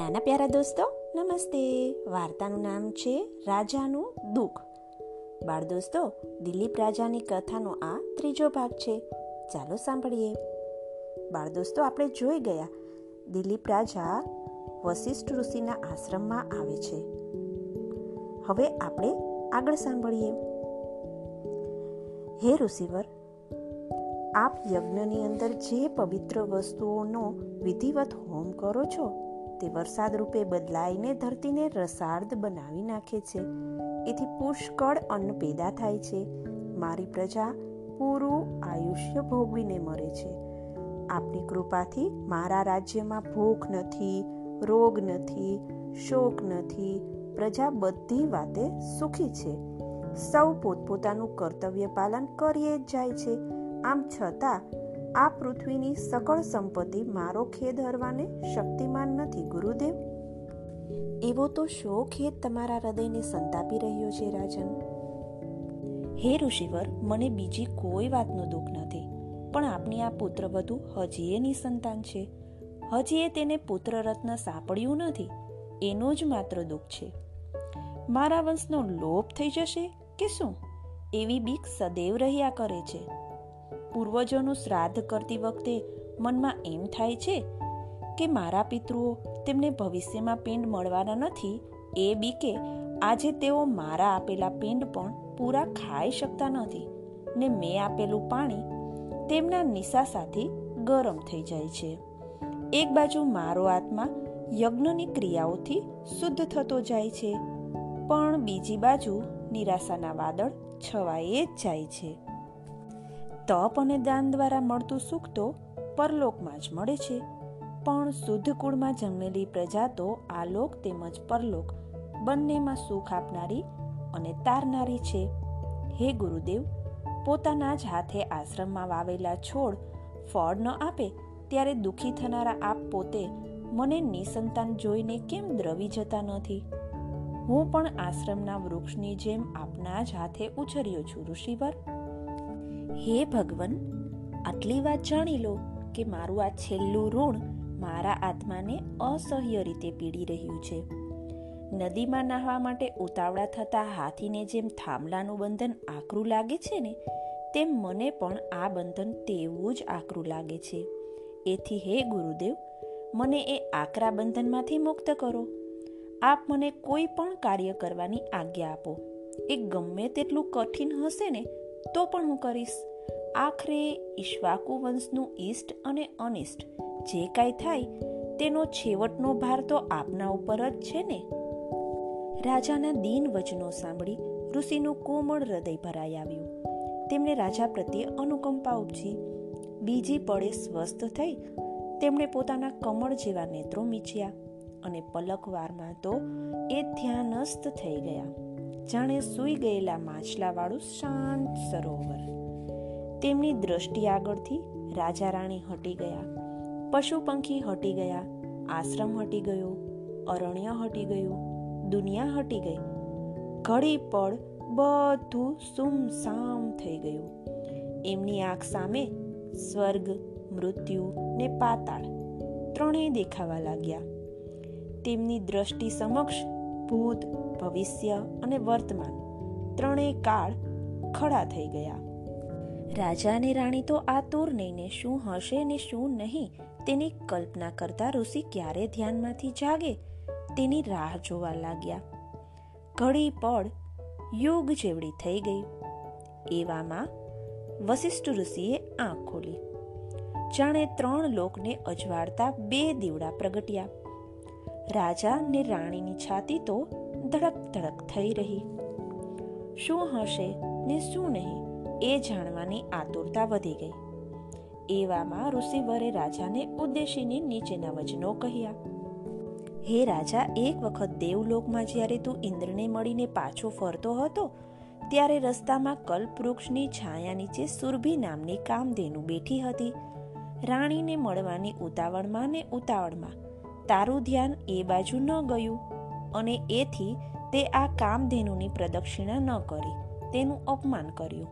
નાના પ્યારા દોસ્તો, નમસ્તે. વાર્તાનું નામ છે રાજાનું દુઃખ. બાળ દોસ્તો, દિલીપ રાજાની કથાનો આ ત્રીજો ભાગ છે. ચાલો સાંભળીએ. બાળ દોસ્તો, આપણે જોઈ ગયા. દિલીપ રાજા વશિષ્ઠ ઋષિના આશ્રમમાં આવે છે. હવે આપણે આગળ સાંભળીએ. હે ઋષિવર, આપ યજ્ઞની અંદર જે પવિત્ર વસ્તુઓનો વિધિવત હોમ કરો છો તે વરસાદ રૂપે બદલાઈને ધરતીને રસાર્દ બનાવી નાખે છે. એથી પુષ્કળ અન્ન પેદા થાય છે. મારી પ્રજા પૂરું આયુષ્ય ભોગવીને મરે છે. આપની કૃપાથી મારા રાજ્યમાં ભૂખ નથી, રોગ નથી, શોક નથી. પ્રજા બધી વાતે સુખી છે. સૌ પોતપોતાનું કર્તવ્ય પાલન કરીએ જ જાય છે. આમ છતાં આ પૃથ્વીની સકળ સંપત્તિ મારો ખેદ હરવાને શક્તિમાન નથી, ગુરુદેવ. એવો તો શો ખેદ તમારા હૃદયને સંતાપી રહ્યો છે, રાજન? હે ઋષિવર, મને બીજી કોઈ વાતનું દુઃખ નથી, પણ આપની આ પુત્ર વધુ હજી એ નિસંતાન છે. હજી એ તેને પુત્ર રત્ન સાંપડ્યું નથી, એનો જ માત્ર દુઃખ છે. મારા વંશનો લોપ થઈ જશે કે શું? એવી બીક સદૈવ રહ્યા કરે છે. પૂર્વજોનું શ્રાદ્ધ કરતી વખતે મનમાં એમ થાય છે કે મારા પિતૃઓ તેમને ભવિષ્યમાં પિંડ મળવાના નથી, એ બીકે આજે તેઓ મારા આપેલા પિંડ પણ પૂરા ખાઈ શકતા નથી ને મેં આપેલું પાણી તેમના નિશા સાથે ગરમ થઈ જાય છે. એક બાજુ મારો આત્મા યજ્ઞની ક્રિયાઓથી શુદ્ધ થતો જાય છે, પણ બીજી બાજુ નિરાશાના વાદળ છવાયે જ જાય છે. તપ અને દાન દ્વારા મળતું સુખ તો પરલોકમાં જ મળે છે. પણ શુદ્ધ કુળમાં જન્મેલી પ્રજા તો આલોક તેમજ પરલોક બંનેમાં સુખ આપનારી અને તારનારી છે. હે ગુરુદેવ, પોતાના જ હાથે આશ્રમમાં વાવેલા છોડ ફળ ન આપે ત્યારે દુઃખી થનારા આપ પોતે મને નિસંતાન જોઈને કેમ દ્રવી જતા નથી? હું પણ આશ્રમના વૃક્ષની જેમ આપના જ હાથે ઉછર્યો છું, ઋષિવર. હે ભગવન, આટલી વાત જાણી લો કે મારું આ છેલ્લું ઋણ મારા આત્માને અસહ્ય રીતે પીડી રહ્યું છે. નદીમાં નાહવા માટે ઉતાવળા થતા હાથીને જેમ થાંભલાનું બંધન આકરું લાગે છે ને, તેમ મને પણ આ બંધન તેવું જ આકરું લાગે છે. એથી હે ગુરુદેવ, મને એ આકરા બંધનમાંથી મુક્ત કરો. આપ મને કોઈ પણ કાર્ય કરવાની આજ્ઞા આપો. એ ગમે તેટલું કઠિન હશે ને તો પણ હું કરીશ. આખરે ઈશ્વાકુ વંશનું ઈષ્ટ અને અનિષ્ટ જે કાંઈ થાય, તેનો છેવટનો ભાર તો આપના ઉપર જ છે ને? રાજાના દીન વચનો સાંભળી ઋષિનું કોમળ હૃદય ભરાઈ આવ્યું. તેમણે રાજા પ્રત્યે અનુકંપા ઉપજી. બીજી પળે સ્વસ્થ થઈ તેમણે પોતાના કમળ જેવા નેત્રો મીચ્યા અને પલકવારમાં તો એ ધ્યાનસ્થ થઈ ગયા. જાણે સૂઈ ગયેલા માછલાવાળું શાંત સરોવર. તેમની દ્રષ્ટિ આગળથી રાજા રાણી હટી ગયા. પશુ પંખી હટી ગયા. આશ્રમ હટી ગયો. અરણ્ય હટી ગયું. દુનિયા હટી ગઈ. ઘડી પડ બધું સુમસામ થઈ ગયું. એમની આંખ સામે સ્વર્ગ, મૃત્યુ ને પાતાળ ત્રણેય દેખાવા લાગ્યા. તેમની દ્રષ્ટિ સમક્ષ ભૂત ભવિષ્ય અને વર્તમાન, ત્રણેય કાળ ખડા થઈ ગયા. રાજા અને રાણી તો આ તોર નહીને શું હશે ને શું નહીં તેની કલ્પના કરતા ઋષિ ક્યારે ધ્યાનમાંથી જાગે? તેની રાહ જોવા લાગ્યા. ઘડી પળ યુગ જેવડી થઈ ગઈ. એવામાં વશિષ્ઠ ઋષિએ આંખ ખોલી. જાણે ત્રણ લોકને અજવાળતા બે દીવડા પ્રગટ્યા. રાજા ને રાણીની છાતી તો ધડક ધડક થઈ રહી. શું હશે ને શું નહીં એ જાણવાની આતુરતા વધી ગઈ. એવામાં ઋષિવરે રાજાને ઉદ્દેશીને નીચેના વચનો કહ્યા, હે રાજા, એક વખત દેવલોકમાં જ્યારે તું ઇન્દ્રને મળીને પાછો ફરતો હતો, ત્યારે રસ્તામાં કલ્પવૃક્ષની છાયા નીચે સુરભી નામની કામધેનુ બેઠી હતી. રાણીને મળવાની ઉતાવળમાં ને ઉતાવળમાં તારું ધ્યાન એ બાજુ ન ગયું. અને એથી તે આ કામધેનુની પ્રદક્ષિણા ન કરી, તેનું અપમાન કર્યું.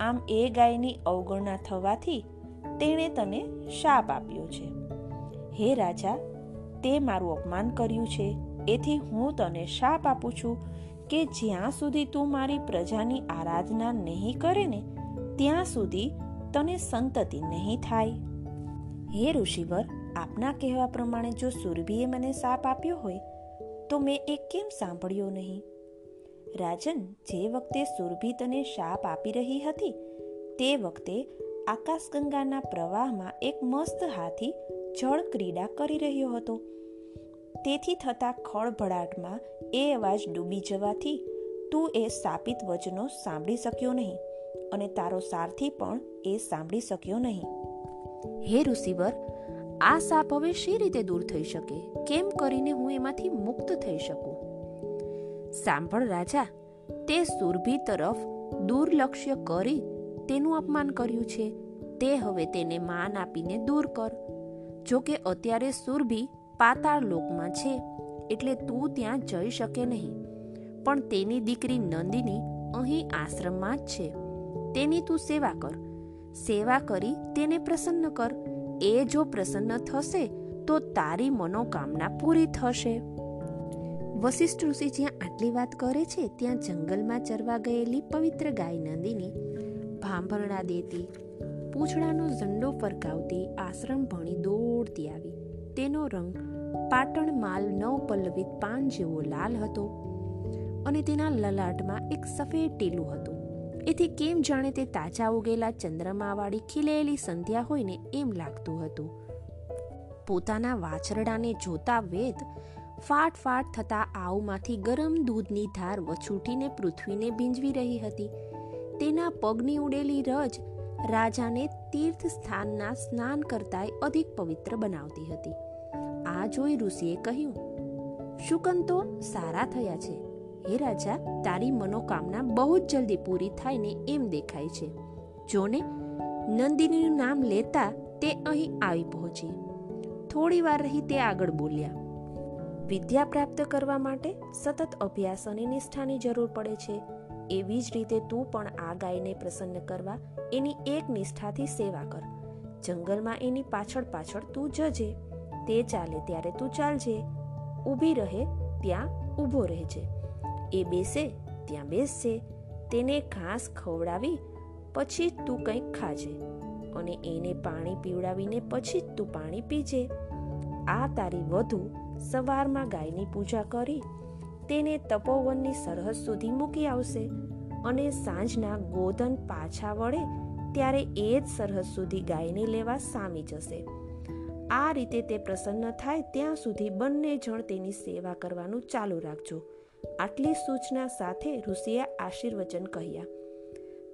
આમ એ ગાયની અવગણના થવાથી તેણે તને શાપ આપ્યો છે. હે રાજા, તે મારું અપમાન કર્યું છે. એથી હું તને શાપ આપું છું કે જ્યાં સુધી તું મારી પ્રજાની આરાધના નહીં કરે ને, ત્યાં સુધી તને સંતતિ નહીં થાય. હે ઋષિવર, આપના કહેવા પ્રમાણે જો સુરભીએ મને શાપ આપ્યો હોય તો મેં એ કેમ સાંભળ્યો નહીં? રાજન જે વખતે સુરભી તને શાપ આપી રહી હતી, તે વખતે આકાશગંગાના પ્રવાહમાં એક મસ્ત હાથી જળ ક્રીડા કરી રહ્યો હતો. તેથી થતા ખળભળાટમાં એ અવાજ ડૂબી જવાથી તું એ સાપિત વચનો સાંભળી શક્યો નહીં અને તારો સારથી પણ એ સાંભળી શક્યો નહીં. હે ઋષિવર આ સાપ હવે શી રીતે દૂર થઈ શકે? કેમ કરીને હું એમાંથી મુક્ત થઈ શકું? સાંભળ રાજા, તે સુરભી તરફ દુર્લક્ષ્ય કરી તેનું અપમાન કર્યું છે. તે હવે તેને માન આપીને દૂર કર. જો કે અત્યારે સુરભી પાતાળ લોકમાં છે, એટલે તું ત્યાં જઈ શકે નહીં. પણ તેની દીકરી નંદિની અહીં આશ્રમમાં જ છે. તેની તું સેવા કર. સેવા કરી તેને પ્રસન્ન કર. એ જો પ્રસન્ન થશે, તો તારી મનોકામના પૂરી થશે. વશિષ્ઠ ઋષિ જ્યાં આટલી વાત કરે છે, ત્યાં જંગલમાં ચરવા ગયેલી પવિત્ર ગાય નંદિની ભાંભરણા દેતી, પૂંછડાનો ઝંડો ફરકાવતી, આશ્રમ ભણી દોડતી આવી. તેનો રંગ પાટણ માલ નવપલ્લવિત પાન જેવો લાલ હતો અને તેના લલાટમાં એક સફેદ ટીલું હતું. એથી કેમ જાણે તે તાજા ઉગેલા ચંદ્રમાવાળી ખીલેલી સંધ્યા હોય ને એમ લાગતું હતું. પોતાના વાછરડાને જોતા વેદ ફાટ ફાટ થતા આવમાંથી ગરમ દૂધની ધાર વછૂટીને પૃથ્વીને ભીંજવી રહી હતી. તેના પગની ઉડેલી રજ રાજાને તીર્થ સ્થાનના સ્નાન કરતાંય અધિક પવિત્ર બનાવતી હતી. આ જોઈ ઋષિએ કહ્યું, શુકન તો સારા થયા છે. હે રાજા, તારી મનોકામના બહુ જ જલ્દી પૂરી થાય ને એમ દેખાય છે. જોને, નંદિનીનું નામ લેતા તે અહીં આવી પહોંચી. થોડી વાર રહી તે આગળ બોલ્યા, વિદ્યા પ્રાપ્ત કરવા માટે સતત અભ્યાસ અને નિષ્ઠાની જરૂર પડે છે. એવી જ રીતે તું પણ આ ગાયને પ્રસન્ન કરવા, એની એક નિષ્ઠાથી સેવા કર. જંગલમાં એની પાછળ પાછળ તું જજે. તે ચાલે ત્યારે તું ચાલજે. ઊભી રહે, ત્યાં ઊભો રહેજે. એ બેસે, ત્યાં બેસશે તેને ઘાસ ખવડાવી, પછી તું કંઈક ખાજે અને એને પાણી પીવડાવીને પછી તું પાણી પીજે. આ તારી વધુ સવારમાં ગાયની પૂજા કરી, તેને તપોવનની સરહદ સુધી મૂકી આવશે અને સાંજના ગોધન પાછા વળે ત્યારે એ જ સરહદ સુધી ગાયને લેવા સામી જશે. આ રીતે તે પ્રસન્ન થાય ત્યાં સુધી બંને જણ તેની સેવા કરવાનું ચાલુ રાખજો. આટલી સૂચના સાથે ઋષિએ આશીર્વચન કહ્યા,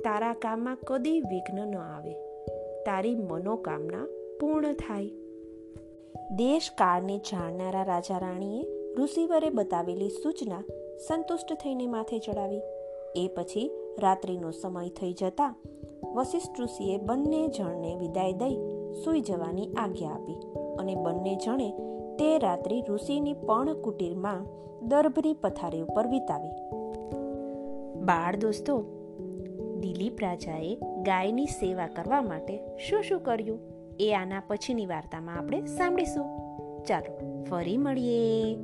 તારા કામમાં કદી વિઘ્ન ન આવે. તારી મનોકામના પૂર્ણ થાય. દેશકાળને જાણનારા રાજા રાણીએ ઋષિવરે બતાવેલી સૂચના સંતુષ્ટ થઈને માથે ચડાવી. એ પછી રાત્રિનો સમય થઈ જતા વશિષ્ઠ ઋષિએ બંને જણને વિદાય દઈ સૂઈ જવાની આજ્ઞા આપી અને બંને જણે તે રાત્રિ ઋષિની પણ કુટીરમાં દર્ભની પથારી ઉપર વિતાવી. બાળ દોસ્તો, દિલીપ રાજાએ ગાયની સેવા કરવા માટે શું શું કર્યું? એ આના પછીની વાર્તામાં આપણે સાંભળીશું. ચાલો, ફરી મળીએ.